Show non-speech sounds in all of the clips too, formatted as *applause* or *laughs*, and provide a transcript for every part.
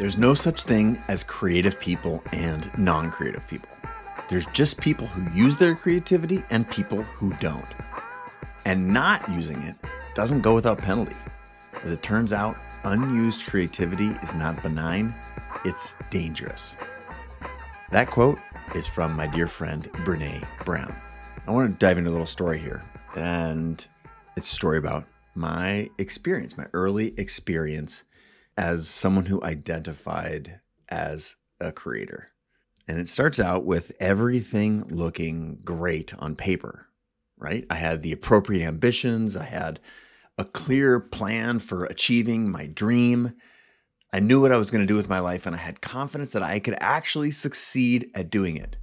There's no such thing as creative people and non creative people. There's just people who use their creativity and people who don't. And not using it doesn't go without penalty. As it turns out, unused creativity is not benign, it's dangerous. That quote is from my dear friend Brene Brown. I want to dive into a little story here. And it's a story about my experience, my early experience as someone who identified as a creator. And it starts out with everything looking great on paper, right? I had the appropriate ambitions, I had a clear plan for achieving my dream. I knew what I was going to do with my life, and I had confidence that I could actually succeed at doing it.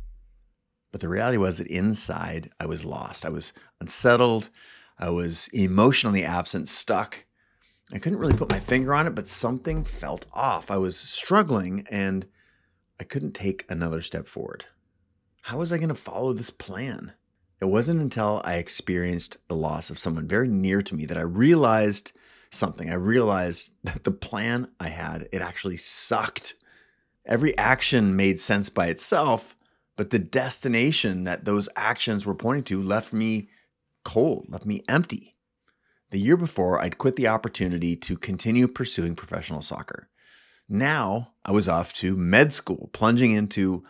But the reality was that inside, I was lost. I was unsettled. I was emotionally absent, stuck, I couldn't really put my finger on it, but something felt off. I was struggling and I couldn't take another step forward. How was I going to follow this plan? It wasn't until I experienced the loss of someone very near to me that I realized something. I realized *laughs* that the plan I had, it actually sucked. Every action made sense by itself, but the destination that those actions were pointing to left me cold, left me empty. The year before, I'd quit the opportunity to continue pursuing professional soccer. Now I was off to med school, plunging into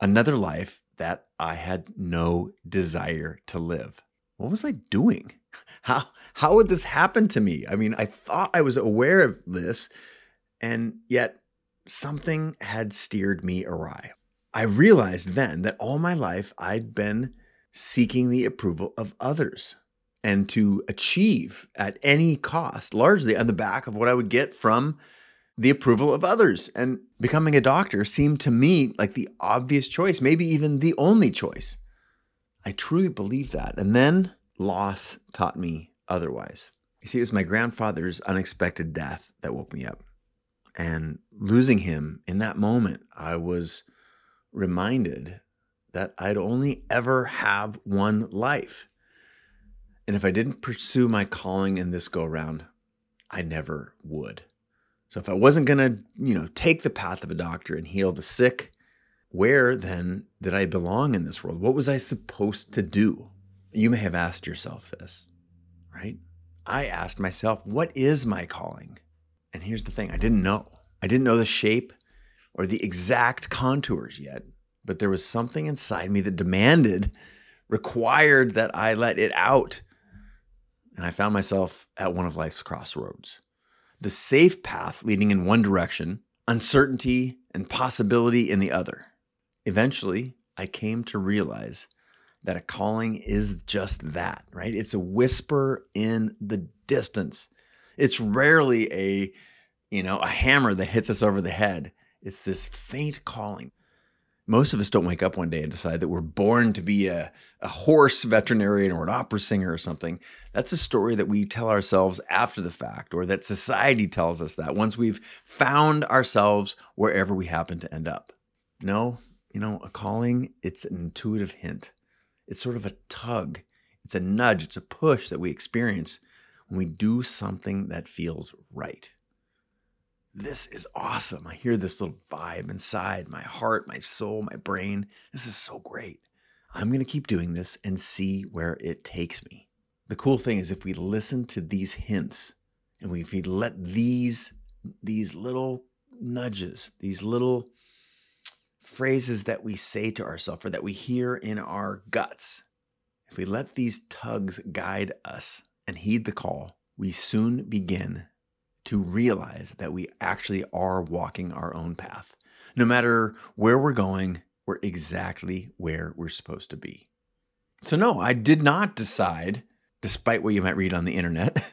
another life that I had no desire to live. What was I doing? *laughs* How how would this happen to me? I mean, I thought I was aware of this, and yet something had steered me awry. I realized then that all my life I'd been seeking the approval of others and to achieve at any cost, largely on the back of what I would get from the approval of others. And becoming a doctor seemed to me like the obvious choice, maybe even the only choice. I truly believe that. And then loss taught me otherwise. You see, it was my grandfather's unexpected death that woke me up. And losing him in that moment, I was reminded that I'd only ever have one life. And if I didn't pursue my calling in this go round, I never would. So if I wasn't going to, you know, take the path of a doctor and heal the sick, where then did I belong in this world? What was I supposed to do? You may have asked yourself this, right? I asked myself, what is my calling? And here's the thing I didn't know. I didn't know the shape or the exact contours yet, but there was something inside me that demanded, required that I let it out and I found myself at one of life's crossroads. The safe path leading in one direction, uncertainty and possibility in the other. Eventually, I came to realize that a calling is just that, right? It's a whisper in the distance. It's rarely a, you know, a hammer that hits us over the head. It's this faint calling most of us don't wake up one day and decide that we're born to be a, a horse veterinarian or an opera singer or something. That's a story that we tell ourselves after the fact, or that society tells us that once we've found ourselves wherever we happen to end up. No, you know, a calling, it's an intuitive hint. It's sort of a tug, it's a nudge, it's a push that we experience when we do something that feels right this is awesome. I hear this little vibe inside my heart, my soul, my brain. This is so great. I'm going to keep doing this and see where it takes me. The cool thing is if we listen to these hints and we, if we let these these little nudges, these little phrases that we say to ourselves or that we hear in our guts, if we let these tugs guide us and heed the call, we soon begin to realize that we actually are walking our own path. No matter where we're going, we're exactly where we're supposed to be. So, no, I did not decide, despite what you might read on the internet,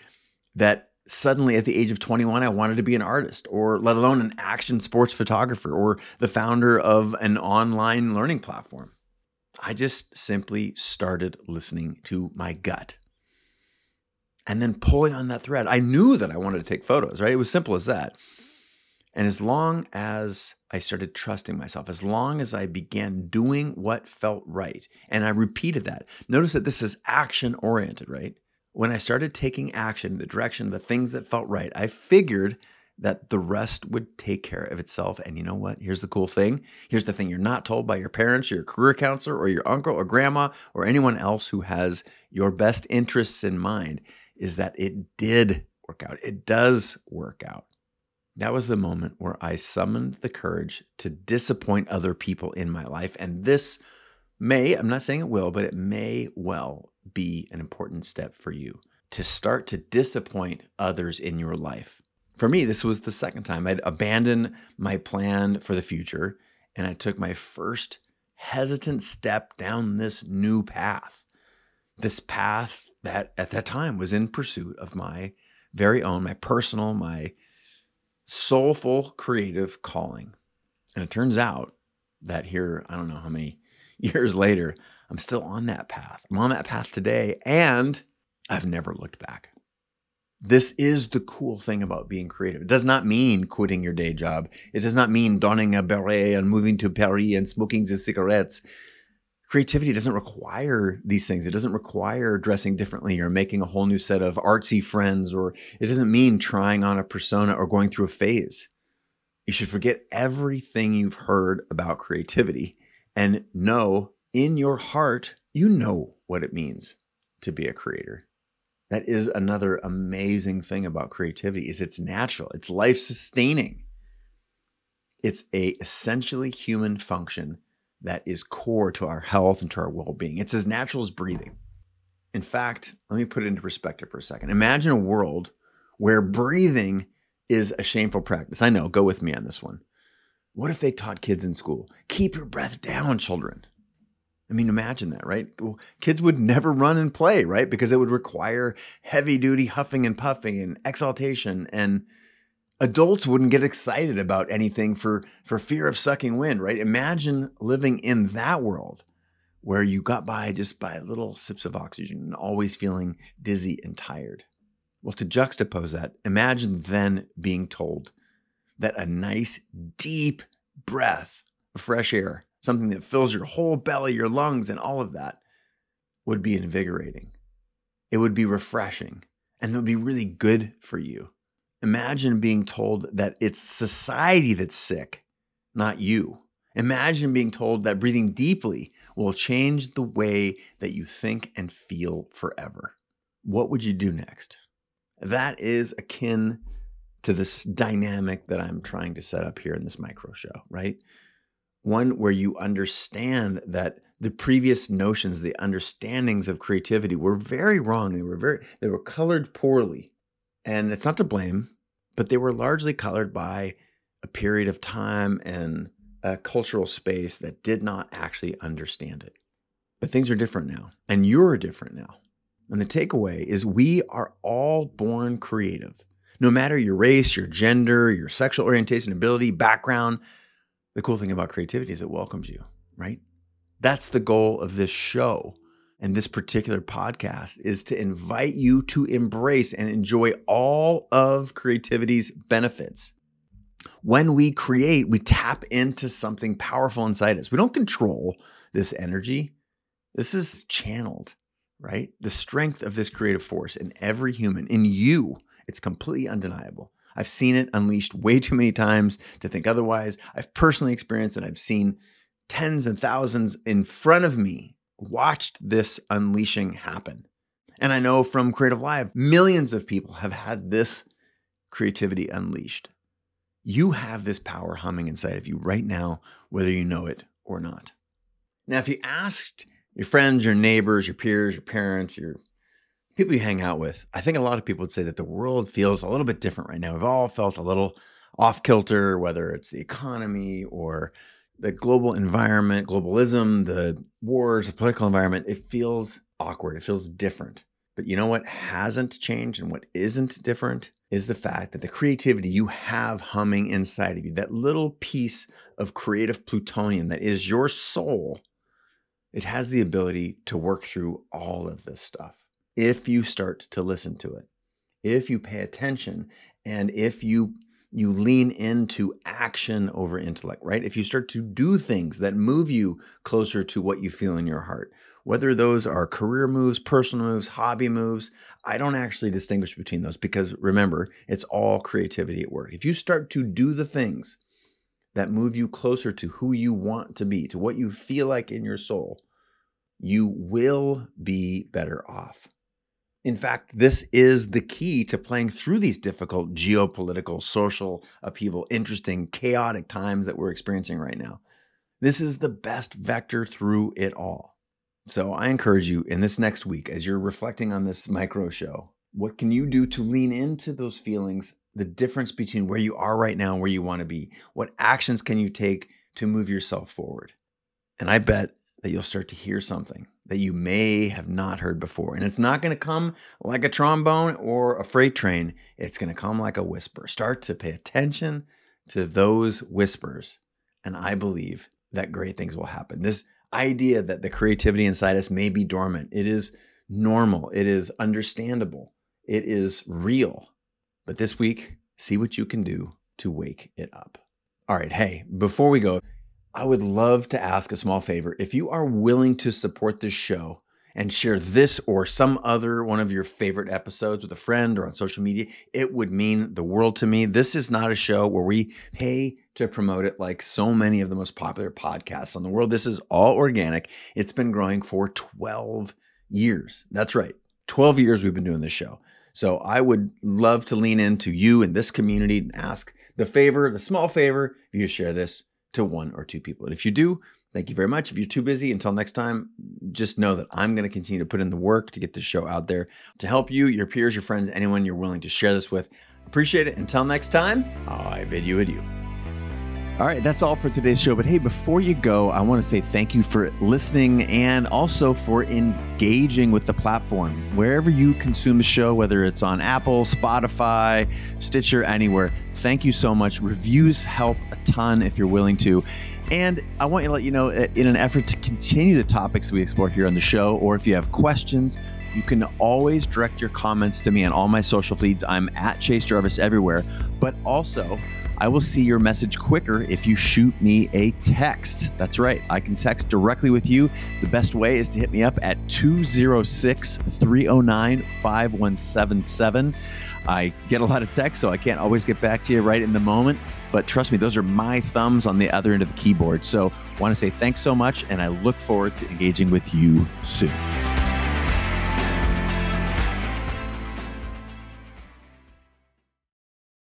*laughs* that suddenly at the age of 21, I wanted to be an artist, or let alone an action sports photographer, or the founder of an online learning platform. I just simply started listening to my gut and then pulling on that thread. I knew that I wanted to take photos, right? It was simple as that. And as long as I started trusting myself, as long as I began doing what felt right, and I repeated that, notice that this is action oriented, right? When I started taking action in the direction of the things that felt right, I figured that the rest would take care of itself. And you know what? Here's the cool thing. Here's the thing you're not told by your parents, your career counselor, or your uncle or grandma, or anyone else who has your best interests in mind is that it did work out. It does work out. That was the moment where I summoned the courage to disappoint other people in my life. And this may, I'm not saying it will, but it may well be an important step for you to start to disappoint others in your life. For me, this was the second time I'd abandoned my plan for the future and I took my first hesitant step down this new path. This path that at that time was in pursuit of my very own, my personal, my soulful creative calling. And it turns out that here, I don't know how many *laughs* years later, I'm still on that path. I'm on that path today, and I've never looked back. This is the cool thing about being creative. It does not mean quitting your day job. It does not mean donning a beret and moving to Paris and smoking the cigarettes. Creativity doesn't require these things. It doesn't require dressing differently or making a whole new set of artsy friends, or it doesn't mean trying on a persona or going through a phase. You should forget everything you've heard about creativity and know in your heart, you know what it means to be a creator that is another amazing thing about creativity is it's natural it's life sustaining it's a essentially human function that is core to our health and to our well-being it's as natural as breathing in fact let me put it into perspective for a second imagine a world where breathing is a shameful practice i know go with me on this one what if they taught kids in school keep your breath down children I mean, imagine that, right? Well, kids would never run and play, right? Because it would require heavy duty huffing and puffing and exaltation. And adults wouldn't get excited about anything for, for fear of sucking wind, right? Imagine living in that world where you got by just by little sips of oxygen and always feeling dizzy and tired. Well, to juxtapose that, imagine then being told that a nice, deep breath of fresh air something that fills your whole belly, your lungs, and all of that would be invigorating. It would be refreshing and it would be really good for you. Imagine being told that it's society that's sick, not you. Imagine being told that breathing deeply will change the way that you think and feel forever. What would you do next? That is akin to this dynamic that I'm trying to set up here in this micro show, right? one where you understand that the previous notions, the understandings of creativity were very wrong. They were very, they were colored poorly. And it's not to blame, but they were largely colored by a period of time and a cultural space that did not actually understand it. But things are different now, and you're different now. And the takeaway is we are all born creative. No matter your race, your gender, your sexual orientation, ability, background, the cool thing about creativity is it welcomes you, right? That's the goal of this show and this particular podcast is to invite you to embrace and enjoy all of creativity's benefits. When we create, we tap into something powerful inside us. We don't control this energy. This is channeled, right? The strength of this creative force in every human, in you, it's completely undeniable. I've seen it unleashed way too many times to think otherwise. I've personally experienced it. I've seen tens and thousands in front of me watched this unleashing happen. And I know from Creative Live, millions of people have had this creativity unleashed. You have this power humming inside of you right now, whether you know it or not. Now, if you asked your friends, your neighbors, your peers, your parents, your people you hang out with, I think a lot of people would say that the world feels a little bit different right now. We've all felt a little off kilter, whether it's the economy or the global environment, globalism, the wars, the political environment. It feels awkward. It feels different. But you know what hasn't changed and what isn't different is the fact that the creativity you have humming inside of you, that little piece of creative plutonium that is your soul, it has the ability to work through all of this stuff if you start to listen to it, if you pay attention, and if you you lean into action over intellect, right? If you start to do things that move you closer to what you feel in your heart, Whether those are career moves, personal moves, hobby moves, I don't actually distinguish between those because remember, it's all creativity at work. If you start to do the things that move you closer to who you want to be, to what you feel like in your soul, you will be better off. In fact, this is the key to playing through these difficult geopolitical, social upheaval, interesting, chaotic times that we're experiencing right now. This is the best vector through it all. So I encourage you in this next week, as you're reflecting on this micro show, what can you do to lean into those feelings, the difference between where you are right now and where you want to be? What actions can you take to move yourself forward? And I bet that you'll start to hear something that you may have not heard before. And it's not going to come like a trombone or a freight train, it's going to come like a whisper. Start to pay attention to those whispers. And I believe that great things will happen. This idea that the creativity inside us may be dormant, it is normal, it is understandable, it is real. But this week, see what you can do to wake it up. All right, hey, before we go, I would love to ask a small favor. If you are willing to support this show and share this or some other one of your favorite episodes with a friend or on social media, it would mean the world to me. This is not a show where we pay to promote it like so many of the most popular podcasts on the world. This is all organic. It's been growing for 12 years. That's right. 12 years we've been doing this show. So I would love to lean into you and this community and ask the favor, the small favor, if you share this to one or two people. And if you do, thank you very much. If you're too busy, until next time, just know that I'm going to continue to put in the work to get this show out there to help you, your peers, your friends, anyone you're willing to share this with. Appreciate it. Until next time, I bid you adieu. All right, that's all for today's show. But hey, before you go, I want to say thank you for listening and also for engaging with the platform. Wherever you consume the show, whether it's on Apple, Spotify, Stitcher, anywhere, thank you so much. Reviews help a ton if you're willing to. And I want to let you know, uh, in an effort to continue the topics we explore here on the show, or if you have questions, you can always direct your comments to me on all my social feeds. I'm at Chase Jarvis everywhere, but also, I will see your message quicker if you shoot me a text. That's right, I can text directly with you. The best way is to hit me up at 206 309 5177. I get a lot of text, so I can't always get back to you right in the moment. But trust me, those are my thumbs on the other end of the keyboard. So, want to say thanks so much, and I look forward to engaging with you soon.